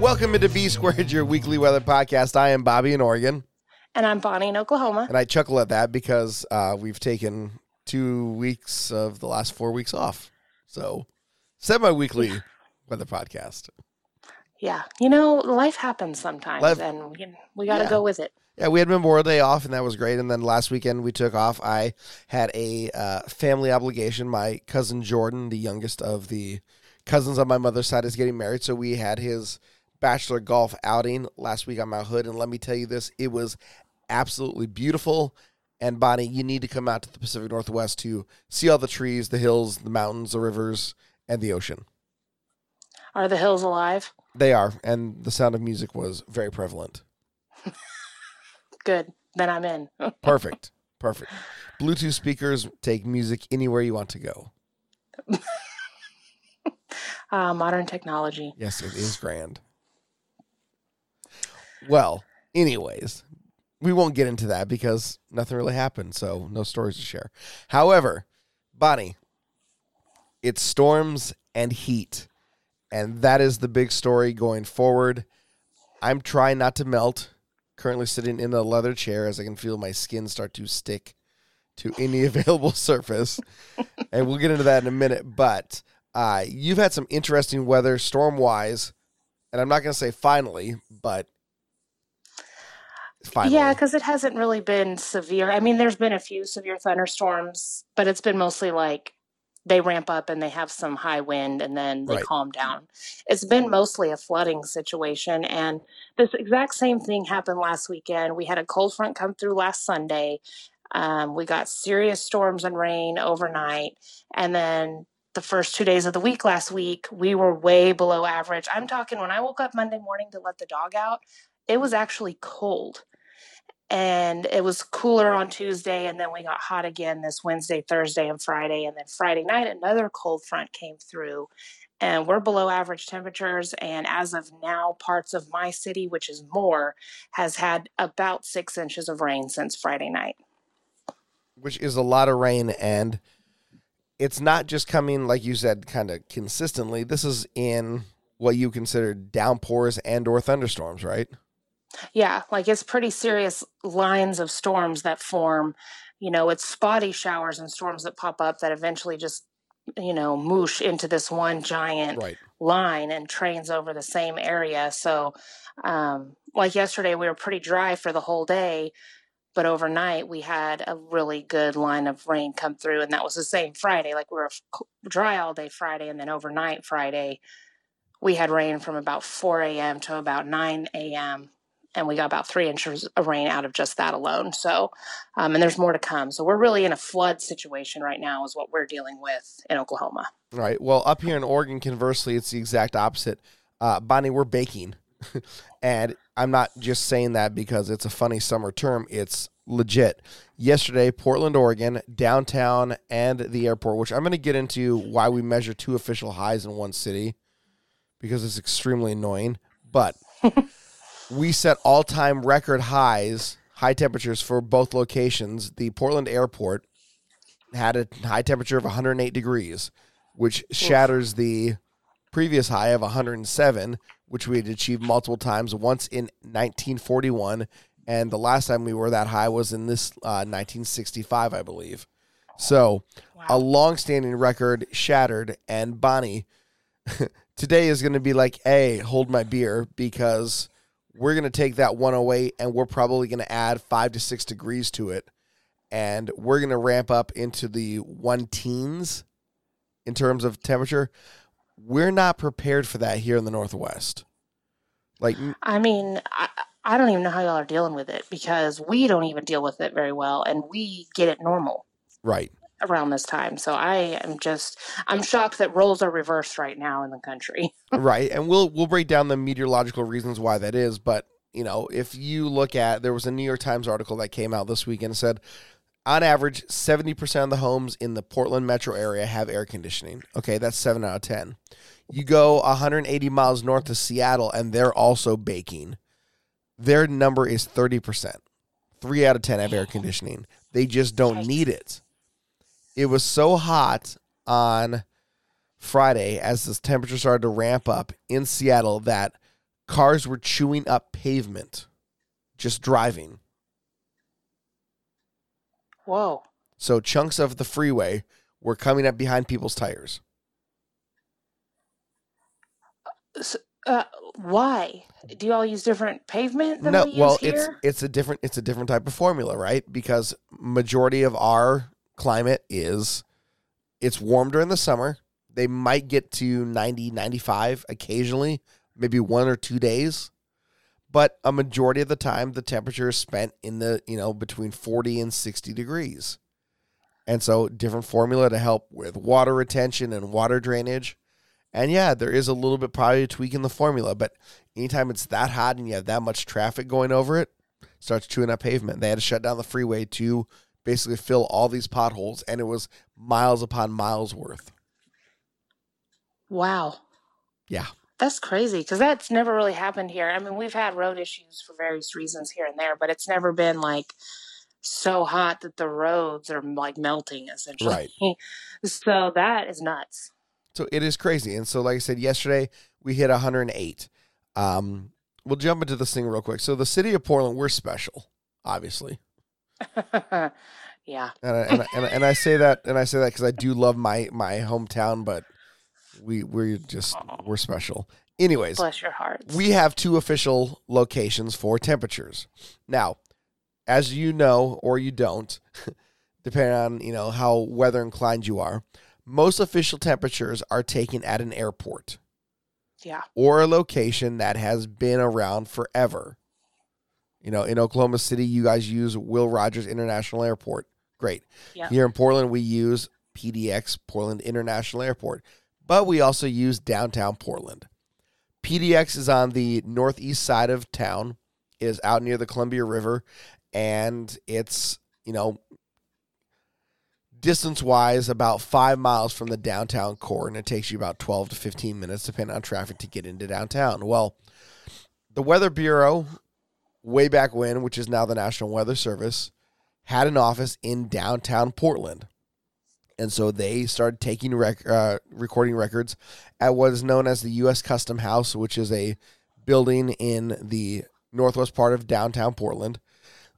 Welcome into B Squared, your weekly weather podcast. I am Bobby in Oregon, And I'm Bonnie in Oklahoma. and I chuckle at that because uh, we've taken two weeks of the last four weeks off. So, semi-weekly weather podcast. Yeah. You know, life happens sometimes Life- and know, we got to Yeah. go with it. Yeah, we had Memorial Day off, and that was great. And then last weekend we took off. I had a uh, family obligation. My cousin Jordan, the youngest of the cousins on my mother's side, is getting married, so we had his bachelor golf outing last week on Mount Hood. And let me tell you this, it was absolutely beautiful. And Bonnie, you need to come out to the Pacific Northwest to see all the trees, the hills, the mountains, the rivers, and the ocean. Are the hills alive? They are, and the sound of music was very prevalent. Good. Then I'm in. Perfect. Perfect. Bluetooth speakers take music anywhere you want to go. Uh, modern technology. Yes, it is grand. Well, anyways, we won't get into that because nothing really happened, so no stories to share. However, Bonnie, it's storms and heat, and that is the big story going forward. I'm trying not to melt. Currently sitting in a leather chair as I can feel my skin start to stick to any available surface. and we'll get into that in a minute. But uh, you've had some interesting weather storm wise, and I'm not going to say finally, but finally. Yeah, because it hasn't really been severe. I mean, there's been a few severe thunderstorms, but it's been mostly like they ramp up and they have some high wind and then they Right. calm down. It's been mostly a flooding situation. And this exact same thing happened last weekend. We had a cold front come through last Sunday. Um, we got serious storms and rain overnight. And then the first two days of the week last week, we were way below average. I'm talking when I woke up Monday morning to let the dog out, it was actually cold and it was cooler on Tuesday, and then we got hot again this Wednesday, Thursday, and Friday, and then Friday night another cold front came through, and we're below average temperatures. And as of now, parts of my city, which is Moore, has had about six inches of rain since Friday night. which is a lot of rain and it's not just coming like you said kind of consistently this is in what you consider downpours and or thunderstorms right Yeah, like it's pretty serious lines of storms that form. You know, it's spotty showers and storms that pop up that eventually just, you know, moosh into this one giant right line and trains over the same area. So, um, like yesterday, we were pretty dry for the whole day, but overnight we had a really good line of rain come through, and that was the same Friday. Like we were dry all day Friday, and then overnight Friday, we had rain from about 4 a.m. to about 9 a.m. And we got about three inches of rain out of just that alone. So, um, and there's more to come. So, we're really in a flood situation right now, is what we're dealing with in Oklahoma. right well up here in oregon conversely it's the exact opposite uh, bonnie we're baking and i'm not just saying that because it's a funny summer term it's legit yesterday portland oregon downtown and the airport which i'm going to get into why we measure two official highs in one city because it's extremely annoying but we set all-time record highs high temperatures for both locations. The portland airport had a high temperature of 108 degrees which shatters the previous high of 107 which we had achieved multiple times once in 1941 and the last time we were that high was in this uh, 1965 i believe. So a long-standing record shattered. And bonnie today is going to be like hey hold my beer because we're going to take that 108 and we're probably going to add five to six degrees to it. And we're going to ramp up into the one teens in terms of temperature. We're not prepared for that here in the northwest. Like I mean, I, I don't even know how y'all are dealing with it because we don't even deal with it very well, and we get it normal. Right around this time. So I am just, I'm shocked that roles are reversed right now in the country. right and we'll we'll break down the meteorological reasons why that is but you know, if you look at, there was a New York Times article that came out this weekend and said, on average, 70% of the homes in the Portland metro area have air conditioning. Okay, that's 7 out of 10. You go 180 miles north of Seattle and they're also baking. Their number is 30%. 3 out of 10 have air conditioning. They just don't need it. It was so hot on Friday as the temperature started to ramp up in Seattle that cars were chewing up pavement just driving. Whoa. So chunks of the freeway were coming up behind people's tires. So, uh, why? Do you all use different pavement than no, we use well, it's it's a different it's a different type of formula, right? Because majority of our climate is it's warm during the summer. They might get to 90, 95 occasionally, maybe one or two days. But a majority of the time the temperature is spent in the, you know, between 40 and 60 degrees. And so different formula to help with water retention and water drainage. And yeah, there is a little bit probably a tweak in the formula, but anytime it's that hot and you have that much traffic going over it, starts chewing up pavement. They had to shut down the freeway to basically fill all these potholes, and it was miles upon miles worth. wow. Yeah. That's crazy because that's never really happened here. I mean, we've had road issues for various reasons here and there, but it's never been like so hot that the roads are like melting essentially. Right. so that is nuts. So it is crazy. And so, like I said, yesterday we hit 108. Um, we'll jump into this thing real quick. So, the city of Portland, we're special, obviously. yeah. And I, and, I, and, I, and I say that, and I say that because I do love my my hometown, but we we're just we're special. Anyways, Bless your hearts. we have two official locations for temperatures. Now, as you know or you don't, depending on you know how weather inclined you are, most official temperatures are taken at an airport yeah. or a location that has been around forever. You know, in Oklahoma City, you guys use Will Rogers International Airport. Great. Yeah. Here in Portland, we use PDX Portland International Airport, but we also use downtown Portland. PDX is on the northeast side of town, it is out near the Columbia River, and it's, you know, distance wise about five miles from the downtown core, and it takes you about 12 to 15 minutes, depending on traffic, to get into downtown. Well, the Weather Bureau, way back when, which is now the National Weather Service, had an office in downtown Portland. And so they started taking rec- uh, recording records at what is known as the U.S. Custom House, which is a building in the northwest part of downtown Portland.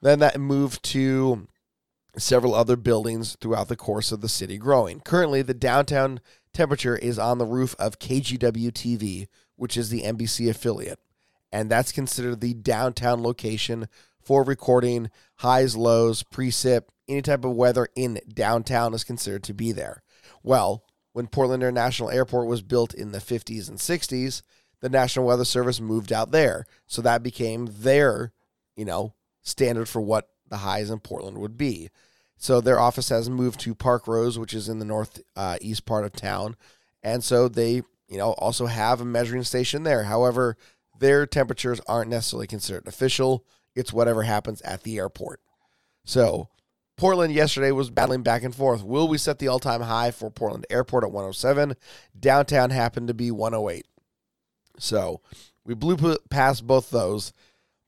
Then that moved to several other buildings throughout the course of the city growing. Currently, the downtown temperature is on the roof of KGW TV, which is the NBC affiliate. And that's considered the downtown location for recording highs, lows, precip, any type of weather in downtown is considered to be there. Well, when Portland International Airport was built in the 50s and 60s, the National Weather Service moved out there. So that became their, you know, standard for what the highs in Portland would be. So their office has moved to Parkrose, which is in the northeast uh, part of town. And so they, you know, also have a measuring station there. However, their temperatures aren't necessarily considered official. It's whatever happens at the airport. So Portland yesterday was battling back and forth. Will we set the all time high for Portland Airport at 107? Downtown happened to be 108. So we blew past both those,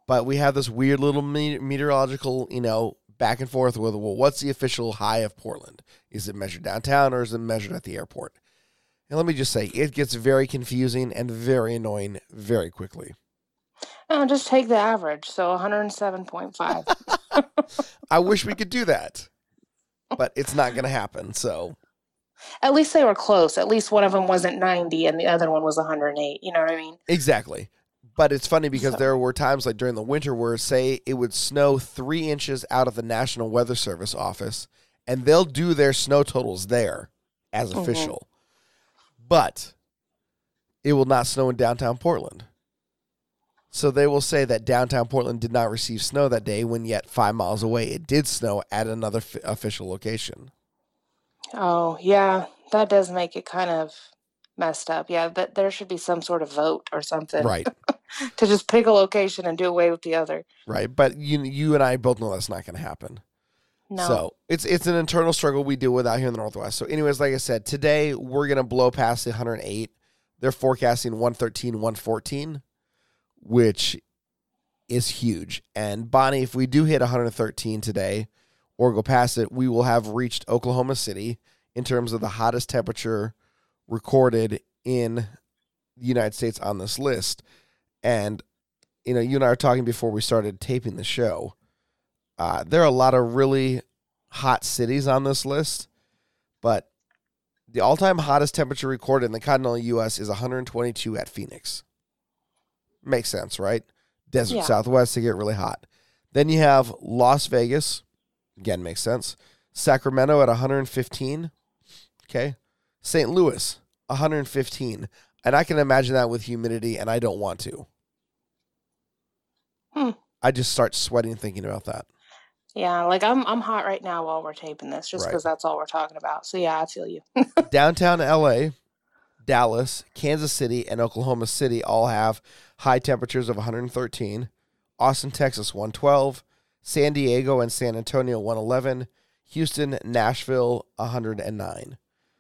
but we have this weird little me- meteorological, you know, back and forth with, well, what's the official high of Portland? Is it measured downtown or is it measured at the airport? And let me just say, it gets very confusing and very annoying very quickly. Oh, just take the average. So 107.5. I wish we could do that, but it's not going to happen. So, At least they were close. At least one of them wasn't 90 and the other one was 108. You know what I mean? exactly. But it's funny because So- there were times like during the winter where, say, it would snow three inches out of the National Weather Service office, and they'll do their snow totals there as Mhm. official. But it will not snow in downtown Portland. So they will say that downtown Portland did not receive snow that day, when yet five miles away it did snow at another f- official location. Oh, yeah. That does make it kind of messed up. Yeah, that there should be some sort of vote or something. Right. to just pick a location and do away with the other. Right. But you you and I both know that's not going to happen. No. So it's it's an internal struggle we deal with out here in the Northwest. So, anyways, like I said, today we're gonna blow past the 108. They're forecasting 113, 114, which is huge. And Bonnie, if we do hit 113 today or go past it, we will have reached Oklahoma City in terms of the hottest temperature recorded in the United States on this list. And you know, you and I were talking before we started taping the show. Uh, there are a lot of really hot cities on this list, but the all-time hottest temperature recorded in the continental U.S. is 122 at Phoenix. Makes sense, right? Desert Yeah. Southwest to get really hot. Then you have Las Vegas. Again, makes sense. Sacramento at 115. Okay. St. Louis, 115. And I can imagine that with humidity, and I don't want to. Hmm. I just start sweating thinking about that. Yeah, like I'm I'm hot right now while we're taping this, just Right. because that's all we're talking about. So yeah, I feel you. Downtown LA, Dallas, Kansas City, and Oklahoma City all have high temperatures of 113. Austin, Texas, 112. San Diego and San Antonio, 111. Houston, Nashville, 109.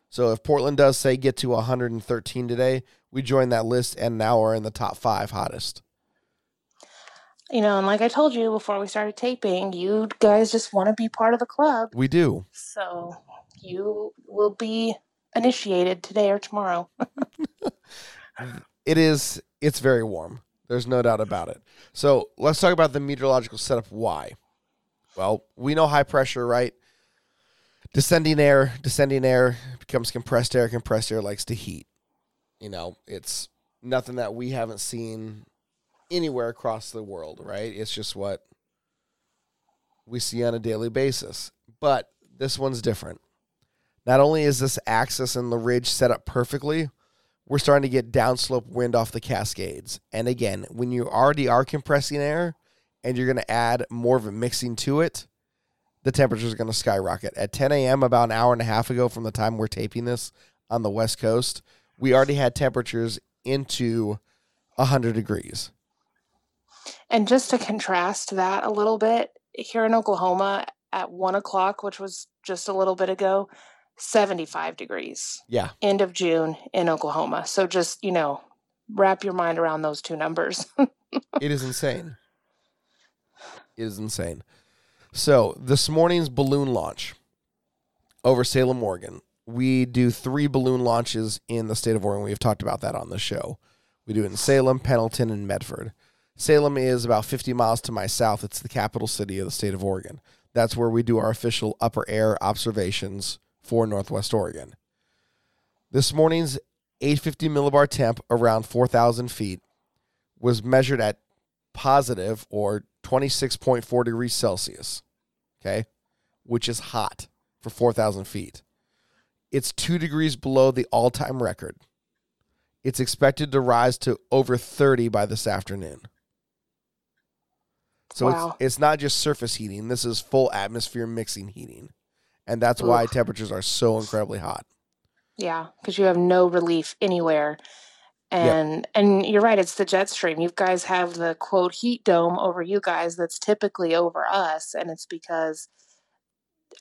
So if Portland does say get to 113 today, we join that list and now are in the top five hottest. You know, and like I told you before we started taping, you guys just want to be part of the club. We do. So you will be initiated today or tomorrow. it is it's very warm. There's no doubt about it. So let's talk about the meteorological setup. Why? Well we know high pressure right? Descending air descending air becomes compressed air. Compressed air likes to heat. You know it's nothing that we haven't seen anywhere across the world right it's just what we see on a daily basis but this one's different not only is this axis and the ridge set up perfectly we're starting to get downslope wind off the Cascades. And again, when you already are compressing air and you're going to add more of a mixing to it, the temperature is going to skyrocket. At 10 a.m., about an hour and a half ago from the time we're taping this on the West Coast, we already had temperatures into 100 degrees. And just to contrast that a little bit, here in Oklahoma at one o'clock, which was just a little bit ago, 75 degrees. Yeah. End of June in Oklahoma. So just, you know, wrap your mind around those two numbers. it is insane. It is insane. So this morning's balloon launch over Salem, Oregon. We do three balloon launches in the state of Oregon. We've talked about that on the show. We do it in Salem, Pendleton, and Medford. Salem is about 50 miles to my south. It's the capital city of the state of Oregon. That's where we do our official upper air observations for Northwest Oregon. This morning's 850 millibar temp around 4,000 feet was measured at positive or 26.4 degrees Celsius, okay, which is hot for 4,000 feet. It's two degrees below the all time record. It's expected to rise to over 30 by this afternoon. So Wow. it's, it's not just surface heating, this is full atmosphere mixing heating. And that's why temperatures are so incredibly hot. yeah, because you have no relief anywhere. And and you're right, it's the jet stream. You guys have the quote heat dome over you guys that's typically over us, and it's because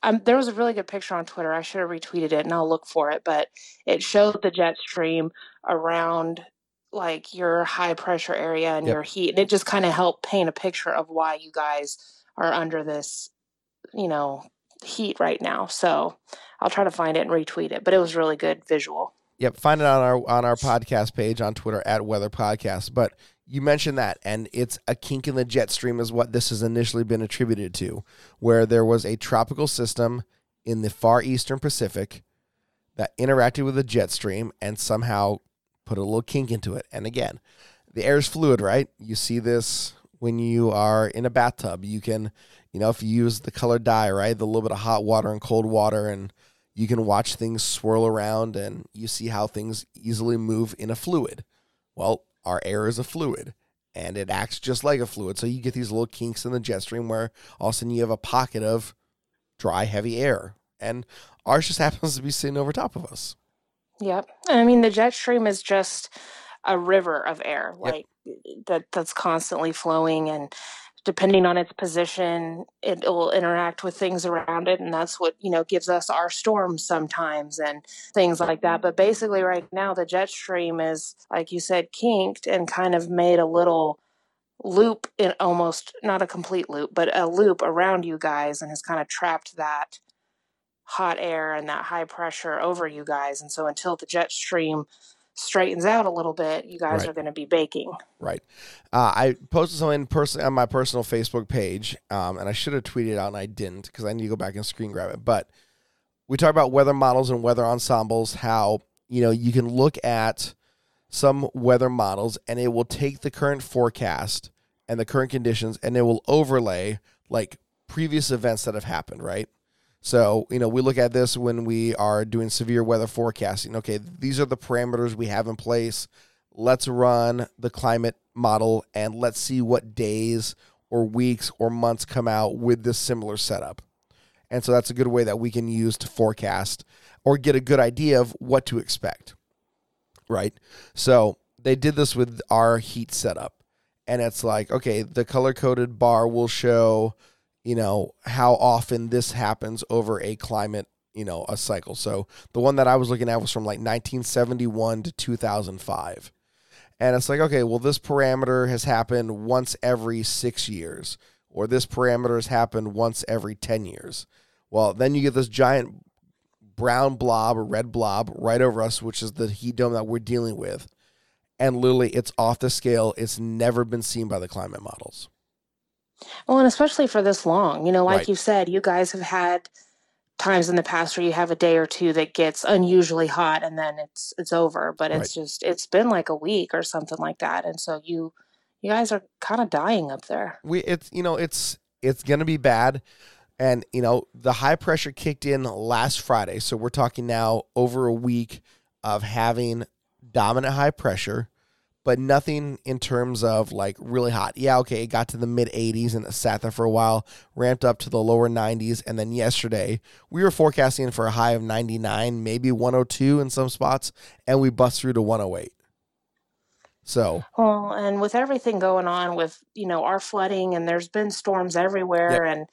um, there was a really good picture on Twitter. I should have retweeted it, and I'll look for it. But it showed the jet stream around like your high pressure area and Yep. your heat, and it just kind of helped paint a picture of why you guys are under this, you know, heat right now. So I'll try to find it and retweet it. But it was really good visual. Yep, find it on our on our podcast page on Twitter at Weather Podcast. But you mentioned that, and it's a kink in the jet stream is what this has initially been attributed to, where there was a tropical system in the far eastern Pacific that interacted with the jet stream and somehow put a little kink into it. And again, the air is fluid, right? You see this when you are in a bathtub. You can, you know, if you use the color dye, right, the little bit of hot water and cold water and you can watch things swirl around and you see how things easily move in a fluid. Well, our air is a fluid and it acts just like a fluid. So you get these little kinks in the jet stream where all of a sudden you have a pocket of dry, heavy air. And ours just happens to be sitting over top of us. Yep. I mean, the jet stream is just a river of air, Yep. like that that's constantly flowing and depending on its position, it will interact with things around it and that's what, you know, gives us our storms sometimes and things like that. But basically right now the jet stream is like you said kinked and kind of made a little loop in almost not a complete loop, but a loop around you guys and has kind of trapped that hot air and that high pressure over you guys. And so until the jet stream straightens out a little bit, you guys Right. are going to be baking. Right. Uh, I posted something person on my personal Facebook page, um, and I should have tweeted it out, and I didn't because I need to go back and screen grab it. But we talk about weather models and weather ensembles. How you know you can look at some weather models, and it will take the current forecast and the current conditions, and it will overlay like previous events that have happened. Right. So, you know, we look at this when we are doing severe weather forecasting. Okay, these are the parameters we have in place. Let's run the climate model and let's see what days or weeks or months come out with this similar setup. And so that's a good way that we can use to forecast or get a good idea of what to expect. Right? So, they did this with our heat setup. And it's like, okay, the color coded bar will show you know how often this happens over a climate you know a cycle. So the one that i was looking at was from like 1971 to 2005 and it's like okay well this parameter has happened once every six years or this parameter has happened once every 10 years. Well then you get this giant brown blob or red blob right over us which is the heat dome that we're dealing with. And literally it's off the scale. It's never been seen by the climate models Well, and especially for this long, you know, like Right. you said, you guys have had times in the past where you have a day or two that gets unusually hot and then it's it's over, but it's just it's been like a week or something like that. And so you you guys are kind of dying up there. we it's you know it's it's gonna be bad and you know the high pressure kicked in last friday so we're talking now over a week of having dominant high pressure but nothing in terms of like really hot. Yeah okay it got to the mid 80s and it sat there for a while ramped up to the lower 90s and then yesterday we were forecasting for a high of 99 maybe 102 in some spots and we bust through to 108 so Well, and with everything going on with, you know, our flooding and there's been storms everywhere and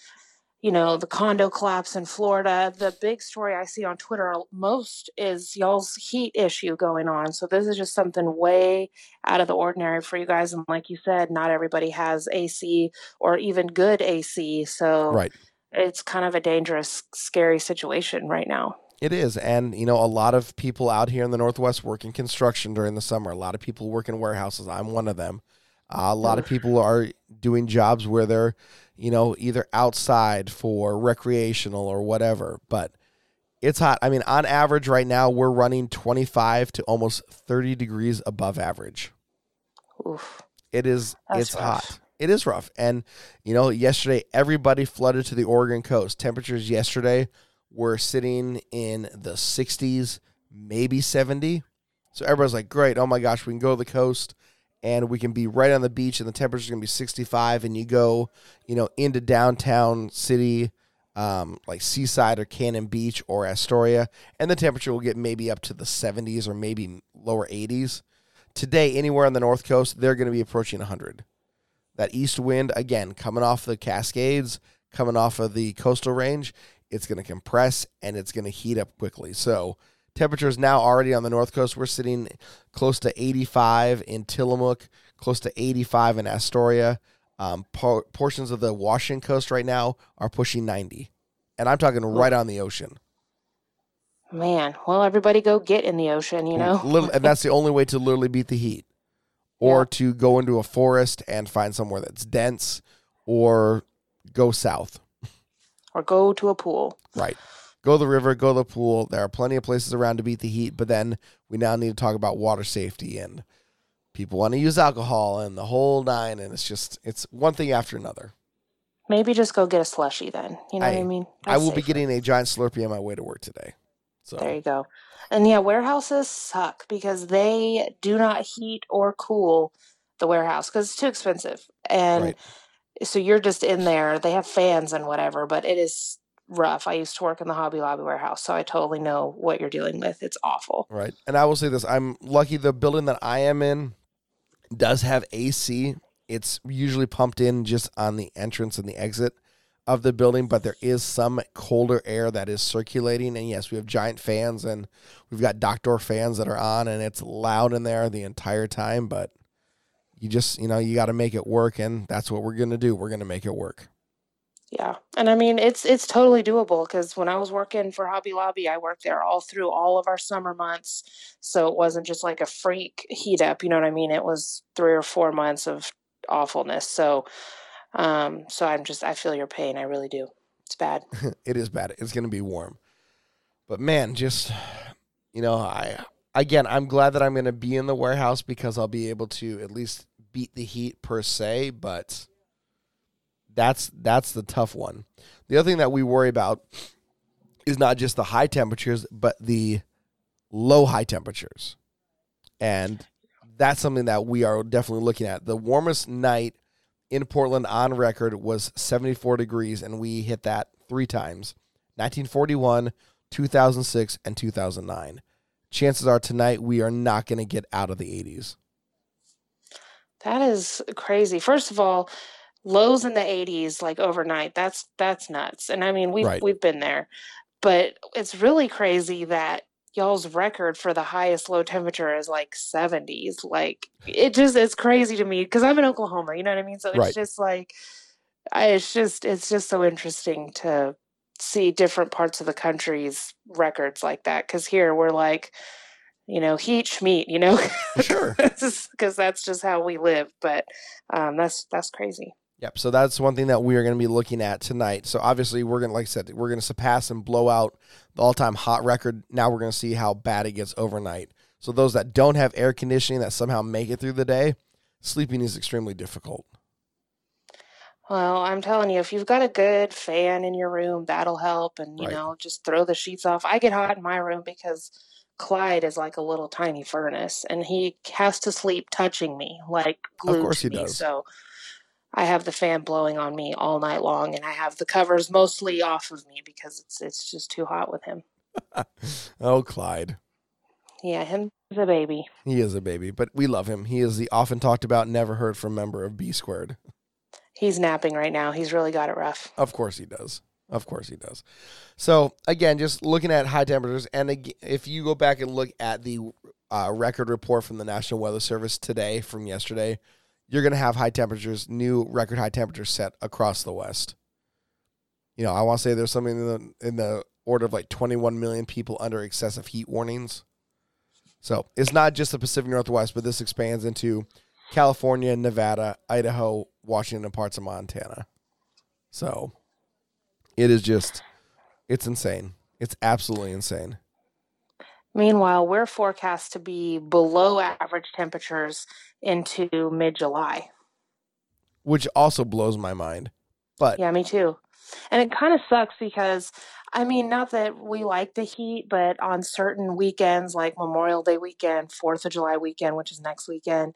you know, the condo collapse in Florida, the big story I see on Twitter most is y'all's heat issue going on. So this is just something way out of the ordinary for you guys and like you said, not everybody has AC or even good AC. So right it's kind of a dangerous, scary situation right now. It is. And, you know, a lot of people out here in the Northwest work in construction during the summer. A lot of people work in warehouses. I'm one of them. Uh, a lot of people are doing jobs where they're, you know, either outside for recreational or whatever. But it's hot. I mean, on average, right now, we're running 25 to almost 30 degrees above average. Oof. It is That's it's rough. hot. It is rough. And you know, yesterday everybody flooded to the Oregon coast. Temperatures yesterday were sitting in the 60s, maybe 70. So everybody's like, "Great. Oh my gosh, we can go to the coast and we can be right on the beach and the temperature's going to be 65 and you go, you know, into downtown city um, like Seaside or Cannon Beach or Astoria, and the temperature will get maybe up to the 70s or maybe lower 80s. Today, anywhere on the North Coast, they're going to be approaching 100. That east wind, again, coming off the Cascades, coming off of the coastal range, it's going to compress and it's going to heat up quickly. So, temperatures now already on the North Coast, we're sitting close to 85 in Tillamook, close to 85 in Astoria. Um, por- portions of the Washington coast right now are pushing 90. And I'm talking right on the ocean. Man, well, everybody go get in the ocean, you know? Little, and that's the only way to literally beat the heat, or Yeah. to go into a forest and find somewhere that's dense, or go south. or go to a pool. Right. Go to the river, go to the pool. There are plenty of places around to beat the heat, but then we now need to talk about water safety and people want to use alcohol and the whole nine, and it's just it's one thing after another. Maybe just go get a slushy then. You know what I- I mean? I That's will be getting a giant Slurpee on my way to work today. So There you go. And yeah, warehouses suck because they do not heat or cool the warehouse because it's too expensive. And Right. so you're just in there. They have fans and whatever, but it is rough. I used to work in the Hobby Lobby warehouse, so I totally know what you're dealing with. It's awful. Right. And I will say this I'm lucky the building that I am in does have AC. It's usually pumped in just on the entrance and the exit of the building, but there is some colder air that is circulating. And yes, we have giant fans and we've got dock door fans that are on, and it's loud in there the entire time. But you just, you know, you got to make it work. And that's what we're going to do. We're going to make it work. Yeah. And I mean, it's it's totally doable because when I was working for Hobby Lobby, I worked there all through all of our summer months. So it wasn't just like a freak heat up, you know what I mean? It was 3 or 4 months of awfulness. So um so I'm just I feel your pain. I really do. It's bad. it is bad. It's going to be warm. But man, just you know, I again, I'm glad that I'm going to be in the warehouse because I'll be able to at least beat the heat per se, but that's that's the tough one. The other thing that we worry about is not just the high temperatures, but the low high temperatures. And that's something that we are definitely looking at. The warmest night in Portland on record was 74 degrees, and we hit that three times 1941, 2006, and 2009. Chances are tonight we are not going to get out of the 80s. That is crazy. First of all, lows in the 80s like overnight that's that's nuts and i mean we've Right. we've been there but it's really crazy that y'all's record for the highest low temperature is like 70s like it just it's crazy to me because i'm in oklahoma you know what i mean so it's Right. just like I, it's just it's just so interesting to see different parts of the country's records like that because here we're like you know heat schmeat you know Sure. because that's just how we live but um that's that's crazy Yep. So that's one thing that we are going to be looking at tonight. So obviously we're going to, like I said, we're going to surpass and blow out the all-time hot record. Now we're going to see how bad it gets overnight. So those that don't have air conditioning that somehow make it through the day, sleeping is extremely difficult. Well, I'm telling you, if you've got a good fan in your room, that'll help. And, you Right. know, just throw the sheets off. I get hot in my room because Clyde is like a little tiny furnace and he has to sleep touching me, like glued course to he me. does. So I have the fan blowing on me all night long and I have the covers mostly off of me because it's it's just too hot with him. Oh, Clyde. Yeah, him's a baby. He is a baby, but we love him. He is the often talked about, never heard from member of B squared. He's napping right now. He's really got it rough. Of course he does. Of course he does. So again, just looking at high temperatures, and if you go back and look at the uh, record report from the National Weather Service today from yesterday, you're going to have high temperatures, new record high temperatures set across the West. You know, I want to say there's something in the in the order of like 21 million people under excessive heat warnings. So it's not just the Pacific Northwest, but this expands into California, Nevada, Idaho, Washington, parts of Montana. So it is just, it's insane. It's absolutely insane. Meanwhile, we're forecast to be below average temperatures into mid July. Which also blows my mind. But Yeah, me too. And it kind of sucks because, I mean, not that we like the heat, but on certain weekends, like Memorial Day weekend, Fourth of July weekend, which is next weekend,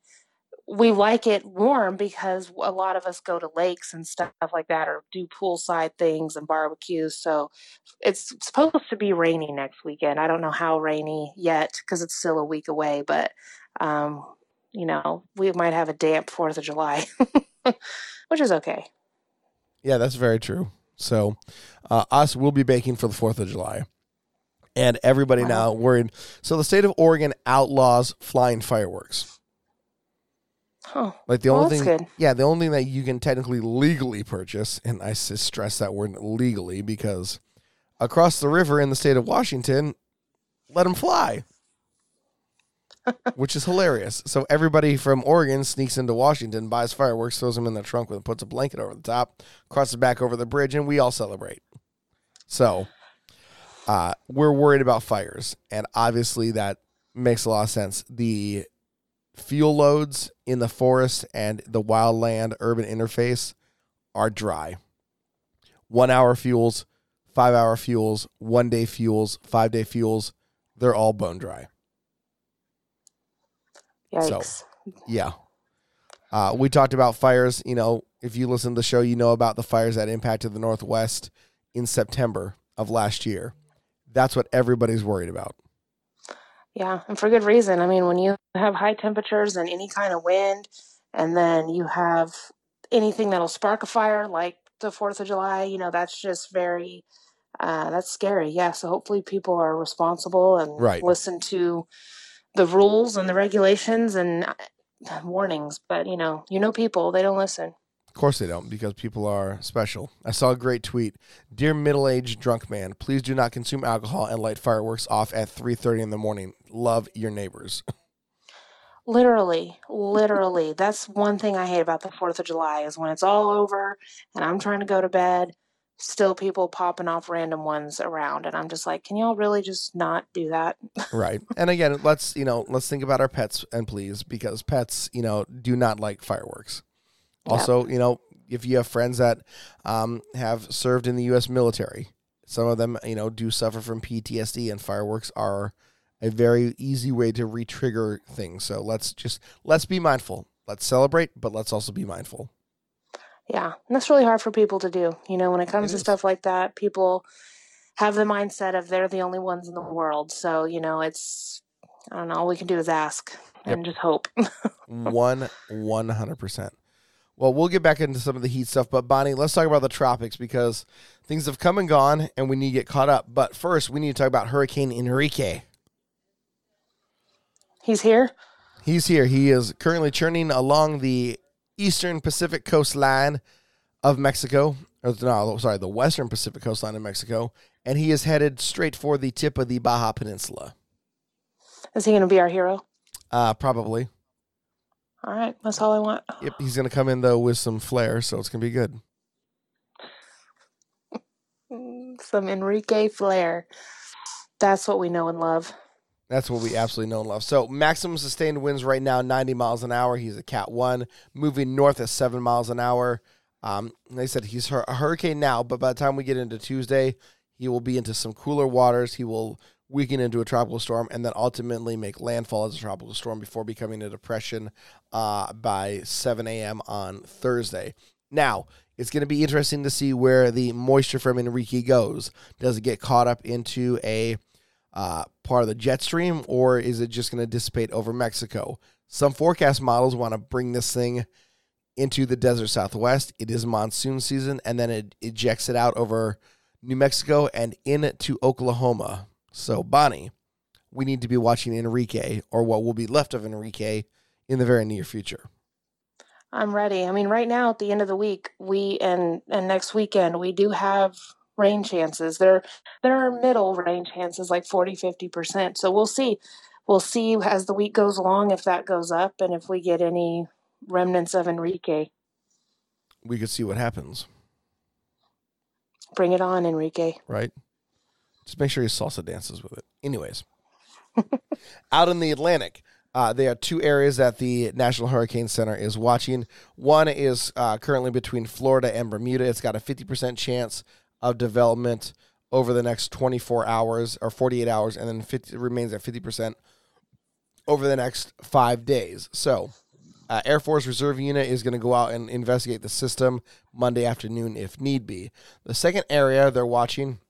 we like it warm because a lot of us go to lakes and stuff like that or do poolside things and barbecues. So it's supposed to be rainy next weekend. I don't know how rainy yet because it's still a week away, but, um, you know, we might have a damp Fourth of July, which is okay. yeah, that's very true. So uh, us will be baking for the 4th of July. And everybody Wow. now worried. So the state of Oregon outlaws flying fireworks. Oh, Like the Well, only that's thing, good. yeah, the only thing that you can technically legally purchase, and I stress that word legally because across the river in the state of Washington, let them fly, which is hilarious. So everybody from Oregon sneaks into Washington, buys fireworks, throws them in their trunk, with puts a blanket over the top, crosses back over the bridge, and we all celebrate. So uh, we're worried about fires, and obviously that makes a lot of sense. The fuel loads in the forest and the wildland urban interface are dry. One hour fuels, five hour fuels, one day fuels, five day fuels, they're all bone dry. So- Yeah. Uh, we talked about fires. You know, if you listen to the show, you know about the fires that impacted the Northwest in September of last year. That's what everybody's worried about. Yeah, and for good reason. I mean, when you have high temperatures and any kind of wind, and then you have anything that'll spark a fire like the 4th of July, you know, that's just very, uh, that's scary. Yeah, so hopefully people are responsible and Right. listen to the rules and the regulations and uh, warnings. But, you know, you know people, they don't listen. Of course they don't, because people are special. I saw a great tweet. Dear middle-aged drunk man, please do not consume alcohol and light fireworks off at 3:30 in the morning. Love your neighbors. Literally, literally. That's one thing I hate about the 4th of July is when it's all over and I'm trying to go to bed, still people popping off random ones around. And I'm just like, can y'all really just not do that? right. And again, let's, you know, let's think about our pets and please because pets, you know, do not like fireworks. Yep. Also, you know, if you have friends that um, have served in the U.S. military, some of them, you know, do suffer from PTSD, and fireworks are a very easy way to re-trigger things. So let's just let's be mindful. Let's celebrate, but let's also be mindful. Yeah, and that's really hard for people to do. You know, when it comes It to is. stuff like that, people have the mindset of they're the only ones in the world. So, you know, it's, I don't know, all we can do is ask and just hope. One one hundred percent. Well, we'll get back into some of the heat stuff, but Bonnie, let's talk about the tropics because things have come and gone, and we need to get caught up. But first, we need to talk about Hurricane Enrique. He's here. He's here. He is currently churning along the eastern Pacific coastline of Mexico. Or no, sorry, the western Pacific coastline of Mexico, and he is headed straight for the tip of the Baja Peninsula. Is he going to be our hero? Uh, probably. All right, that's all I want. Yep. He's gonna come in though with some flair, so it's gonna be good. Some Enrique Flair. That's what we know and love. That's what we absolutely know and love. So maximum sustained winds right now, 90 miles an hour. He's a Cat 1, moving north at 7 miles an hour. Um, they said he's a hurricane now, but by the time we get into Tuesday, he will be into some cooler waters. He will weaken into a tropical storm and then ultimately make landfall as a tropical storm before becoming a depression uh, by 7 a.m. on Thursday. Now, it's going to be interesting to see where the moisture from Enrique goes. Does it get caught up into a uh, part of the jet stream, or is it just going to dissipate over Mexico? Some forecast models want to bring this thing into the desert southwest. It is monsoon season, and then it ejects it out over New Mexico and into Oklahoma. So, Bonnie, we need to be watching Enrique, or what will be left of Enrique, in the very near future. I'm ready. I mean, right now at the end of the week, we and and next weekend we do have rain chances. There there are middle rain chances like 40 50%. So we'll see. We'll see as the week goes along if that goes up and if we get any remnants of Enrique. We could see what happens, Bring it on, Enrique. right? Just make sure your salsa dances with it. Anyways, out in the Atlantic, uh, there are two areas that the National Hurricane Center is watching. One is uh, currently between Florida and Bermuda. It's got a 50% chance of development over the next 24 hours or 48 hours, and then 50, it remains at 50% over the next five days. So, uh, Air Force Reserve Unit is going to go out and investigate the system Monday afternoon if need be. The second area they're watching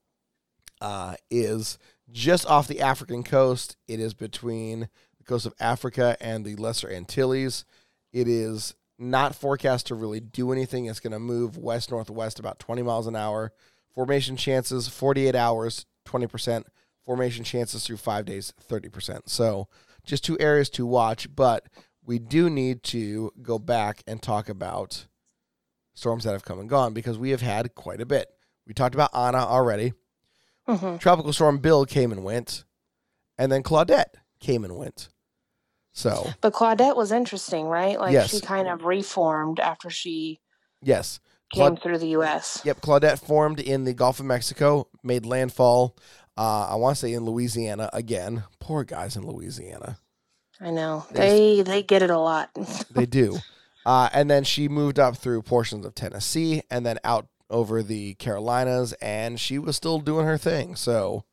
uh, is just off the African coast. It is between the coast of Africa and the Lesser Antilles. It is not forecast to really do anything. It's going to move west northwest about 20 miles an hour. Formation chances 48 hours, 20%. Formation chances through five days, 30%. So just two areas to watch, but we do need to go back and talk about storms that have come and gone because we have had quite a bit. We talked about Ana already. Hmm Tropical Storm Bill came and went, and then Claudette came and went. So But Claudette was interesting, right? Like Yes. she kind of reformed after she yes, came Claud- through the US. yep, Claudette formed in the Gulf of Mexico, made landfall. Uh, I want to say in Louisiana again. Poor guys in Louisiana, I know. They They they get it a lot. they do. Uh, and then she moved up through portions of Tennessee, and then out over the Carolinas, and she was still doing her thing. So,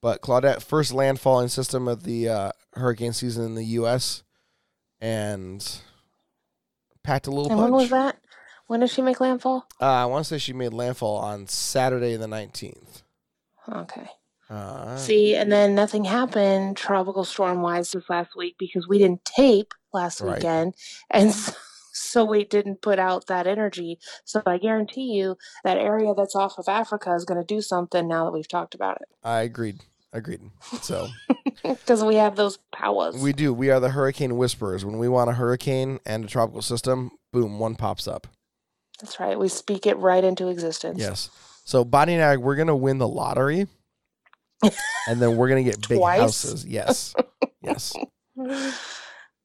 but Claudette first landfall in system of the uh, hurricane season in the U.S. and packed a little And punch. when was that? When did she make landfall? Uh, I want to say she made landfall on Saturday the 19th. Okay. Uh, See, and then nothing happened tropical storm wise this last week because we didn't tape last Right. weekend. And so, so we didn't put out that energy. So I guarantee you that area that's off of Africa is going to do something now that we've talked about it. I agreed. Agreed. So because we have those powers. we do. We are the hurricane whisperers. When we want a hurricane and a tropical system, boom, one pops up. that's right. We speak it right into existence. Yes. So Bonnie and I, we're gonna win the lottery, and then we're gonna get big houses. Yes. Yes.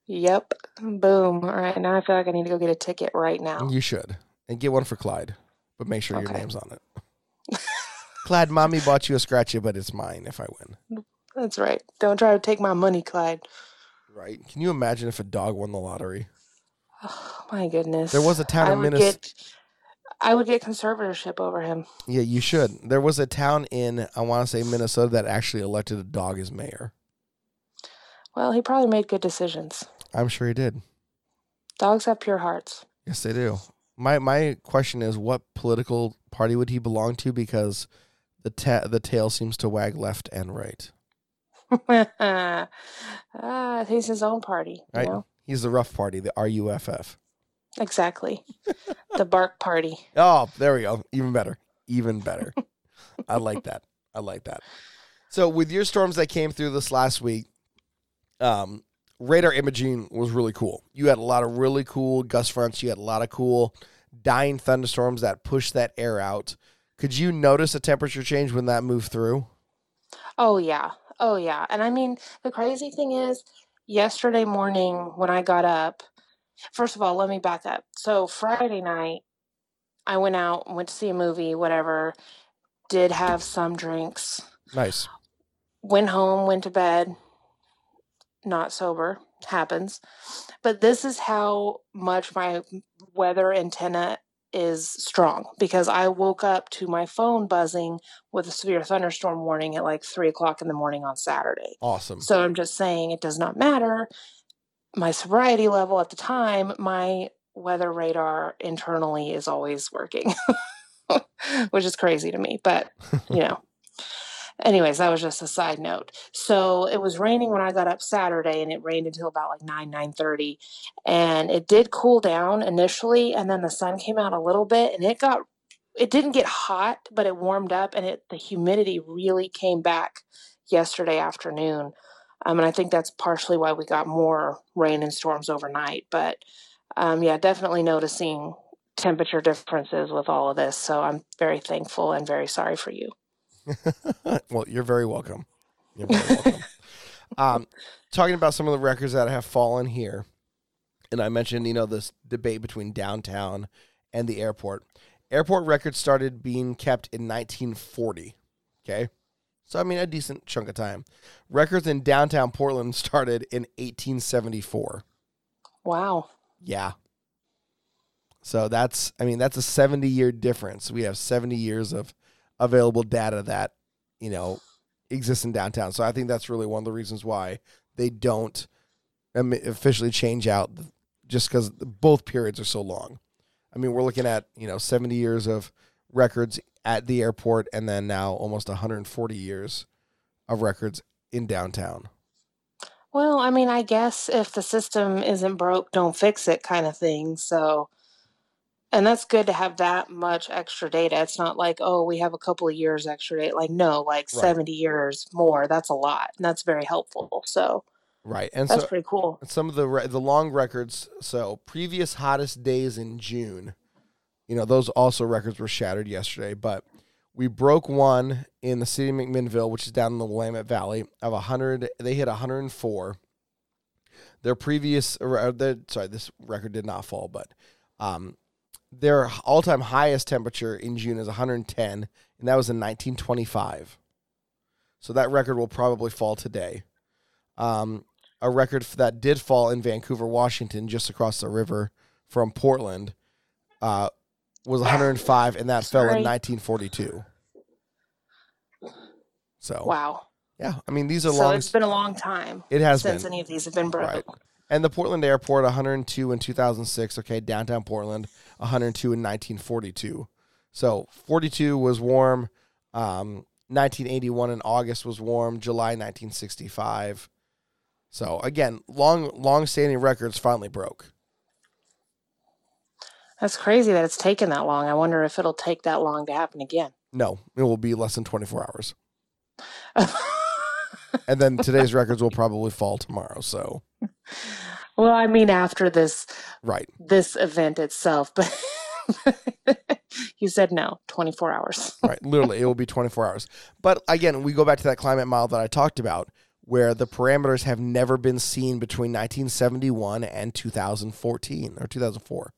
Yep. Boom. All right. Now I feel like I need to go get a ticket right now. You should. And get one for Clyde. But make sure your Okay. name's on it. Clyde, mommy bought you a scratchy, but it's mine if I win. That's right. Don't try to take my money, Clyde. Right. Can you imagine if a dog won the lottery? Oh, my goodness. There was a town I in would Minnesota. get I would get conservatorship over him. Yeah, you should. There was a town in I want to say Minnesota that actually elected a dog as mayor. Well, he probably made good decisions. I'm sure he did. Dogs have pure hearts. Yes, they do. My my question is, what political party would he belong to? Because the ta- the tail seems to wag left and right. ah, he's his own party. Right. know? He's the rough party, the RUFF. Exactly. the bark party. Oh, there we go. Even better. Even better. I like that. I like that. So with your storms that came through this last week, um, radar imaging was really cool. You had a lot of really cool gust fronts. You had a lot of cool dying thunderstorms that pushed that air out. Could you notice a temperature change when that moved through? Oh yeah. Oh yeah. And I mean, the crazy thing is, yesterday morning when I got up, first of all, let me back up. So Friday night, I went out, went to see a movie, whatever, did have some drinks, Nice. went home, went to bed, not sober, happens. But this is how much my weather antenna is strong because I woke up to my phone buzzing with a severe thunderstorm warning at like three o'clock in the morning on Saturday. Awesome. So I'm just saying it does not matter. My sobriety level at the time, my weather radar internally is always working, which is crazy to me. But, you know, anyways, that was just a side note. So it was raining when I got up Saturday and it rained until about like 9, 9.30. And it did cool down initially. And then the sun came out a little bit and it got, it didn't get hot, but it warmed up and it, the humidity really came back yesterday afternoon. Um, and I think that's partially why we got more rain and storms overnight. But um, yeah, definitely noticing temperature differences with all of this. So I'm very thankful and very sorry for you. well, you're very welcome. You're very welcome. um, talking about some of the records that have fallen here, and I mentioned, you know, this debate between downtown and the airport. Airport records started being kept in 1940. Okay. So, I mean, a decent chunk of time. Records in downtown Portland started in 1874. Wow. Yeah. So that's, I mean, that's a 70 year difference. We have 70 years of available data that, you know, exists in downtown. So I think that's really one of the reasons why they don't officially change out just because both periods are so long. I mean, we're looking at, you know, 70 years of records at the airport and then now almost 140 years of records in downtown. Well, I mean, I guess if the system isn't broke, don't fix it kind of thing. So, and that's good to have that much extra data. It's not like, oh, we have a couple of years extra data. Like, no, like Right. 70 years more. That's a lot. And that's very helpful. So Right. And so that's so pretty cool. some of the re- the long records. So previous hottest days in June, you know, those also records were shattered yesterday. But we broke one in the city of McMinnville, which is down in the Willamette Valley, of hundred. They hit 104. Their previous, uh, their, sorry, this record did not fall, but um, their all time highest temperature in June is 110, and that was in 1925. So that record will probably fall today. Um, a record that did fall in Vancouver, Washington, just across the river from Portland, uh, was 105, and that fell in 1942. So Wow. yeah, I mean these are So long. it's been a long time It has since been any of these have been broke. right. And the Portland airport, 102 in 2006. Okay, downtown Portland, 102 in 1942. So 42 was warm. Um, 1981 in August was warm. July 1965. So again, long long standing records finally broke. That's crazy that it's taken that long. I wonder if it'll take that long to happen again. No, it will be less than 24 hours. and then today's records will probably fall tomorrow. So, well, I mean, after this, right, this event itself, but you said no, 24 hours. right, literally, it will be 24 hours. But again, we go back to that climate model that I talked about, where the parameters have never been seen between 1971 and 2014 or 2004.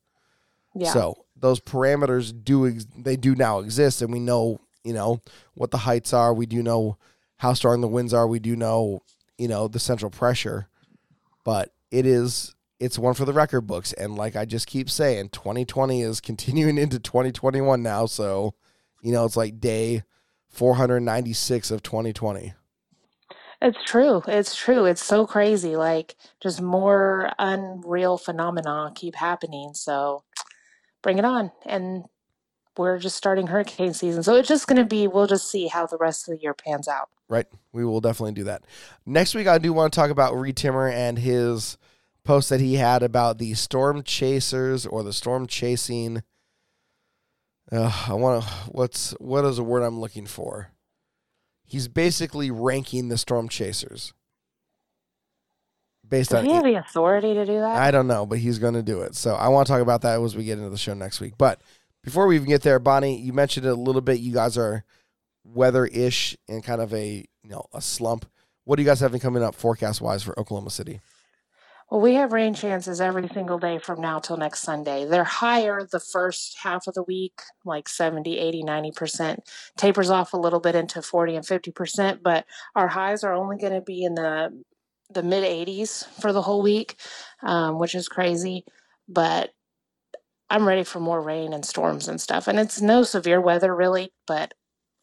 Yeah. So those parameters do ex- they do now exist, and we know you know what the heights are. We do know how strong the winds are. We do know you know the central pressure, but it is it's one for the record books. And like I just keep saying, 2020 is continuing into 2021 now. So you know it's like day 496 of 2020. It's true. It's true. It's so crazy. Like just more unreal phenomena keep happening. So bring it on. And we're just starting hurricane season. So it's just going to be, we'll just see how the rest of the year pans out. Right. We will definitely do that. Next week, I do want to talk about Reed Timmer and his post that he had about the storm chasers or the storm chasing. Uh, I want to, what's, what is the word I'm looking for? He's basically ranking the storm chasers based Does on. he have the authority to do that? I don't know, but he's going to do it. So I want to talk about that as we get into the show next week. But before we even get there, Bonnie, you mentioned it a little bit. You guys are weather-ish in kind of a you know a slump. What do you guys have coming up forecast wise for Oklahoma City? Well, we have rain chances every single day from now till next Sunday. They're higher the first half of the week, like 70, 80, 90%. Tapers off a little bit into 40 and 50%, but our highs are only going to be in the the mid 80s for the whole week, um, which is crazy. But I'm ready for more rain and storms and stuff. And it's no severe weather really, but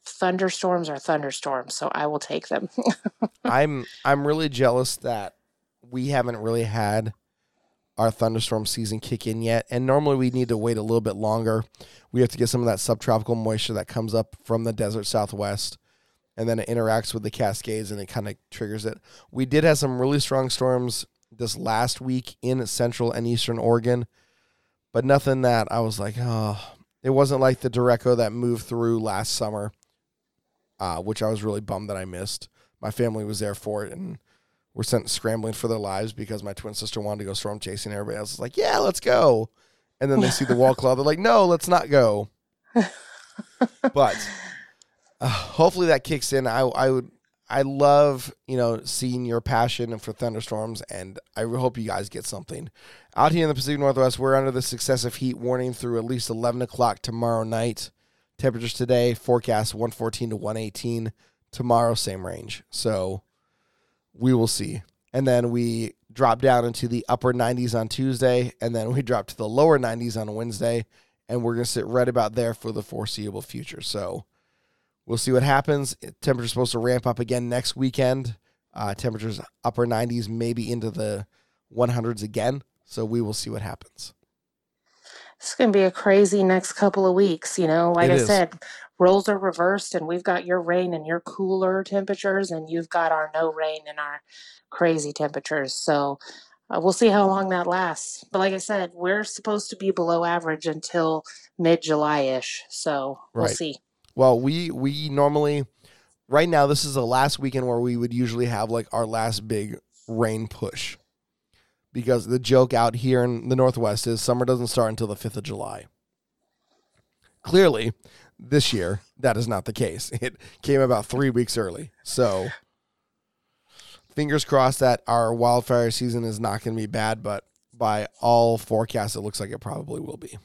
thunderstorms are thunderstorms, so I will take them. I'm I'm really jealous that we haven't really had our thunderstorm season kick in yet. And normally we need to wait a little bit longer. We have to get some of that subtropical moisture that comes up from the desert southwest and then it interacts with the Cascades and it kind of triggers it. We did have some really strong storms this last week in central and eastern Oregon, but nothing that I was like, oh, it wasn't like the Derecho that moved through last summer, uh, which I was really bummed that I missed. My family was there for it and were sent scrambling for their lives because my twin sister wanted to go storm chasing. Everybody else was like, yeah, let's go. And then they see the wall cloud. They're like, no, let's not go. but uh, hopefully that kicks in. I I would I love you know seeing your passion for thunderstorms, and I hope you guys get something out here in the Pacific Northwest. We're under the excessive heat warning through at least eleven o'clock tomorrow night. Temperatures today forecast one fourteen to one eighteen. Tomorrow same range, so we will see. And then we drop down into the upper 90s on Tuesday, and then we drop to the lower 90s on Wednesday, and we're going to sit right about there for the foreseeable future. So We'll see what happens. Temperature's supposed to ramp up again next weekend. Uh, temperatures upper 90s, maybe into the 100s again. So we will see what happens. It's going to be a crazy next couple of weeks. You know, like it I is. said, roles are reversed, and we've got your rain and your cooler temperatures, and you've got our no rain and our crazy temperatures. So uh, we'll see how long that lasts. But like I said, we're supposed to be below average until mid July ish. So we'll right. see. Well, we we normally right now this is the last weekend where we would usually have like our last big rain push. Because the joke out here in the Northwest is summer doesn't start until the 5th of July. Clearly, this year, that is not the case. It came about three weeks early. So, fingers crossed that our wildfire season is not going to be bad, but by all forecasts, it looks like it probably will be.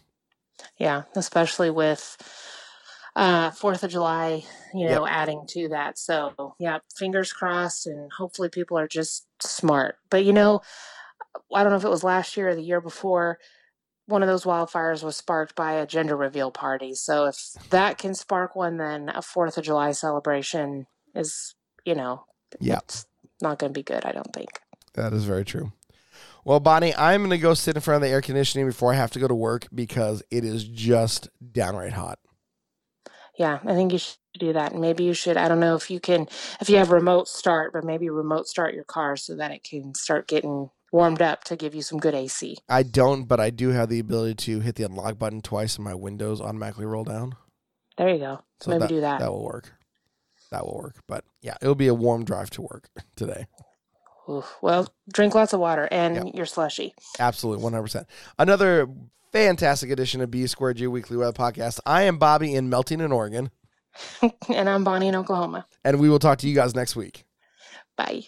Yeah, especially with uh, Fourth of July, you know, yep. adding to that. So yeah, fingers crossed, and hopefully people are just smart. But you know, I don't know if it was last year or the year before. One of those wildfires was sparked by a gender reveal party. So if that can spark one, then a Fourth of July celebration is, you know, yeah, it's not going to be good. I don't think. That is very true. Well, Bonnie, I'm going to go sit in front of the air conditioning before I have to go to work because it is just downright hot. Yeah, I think you should do that. And maybe you should, I don't know if you can, if you have remote start, but maybe remote start your car so that it can start getting warmed up to give you some good AC. I don't, but I do have the ability to hit the unlock button twice and my windows automatically roll down. There you go. So maybe do that. That will work. That will work. But yeah, it'll be a warm drive to work today. Oof. Well, drink lots of water and yep. your slushy. Absolutely, 100%. Another fantastic edition of B Squared G Weekly Weather Podcast. I am Bobby in Melting in Oregon. and I'm Bonnie in Oklahoma. And we will talk to you guys next week. Bye.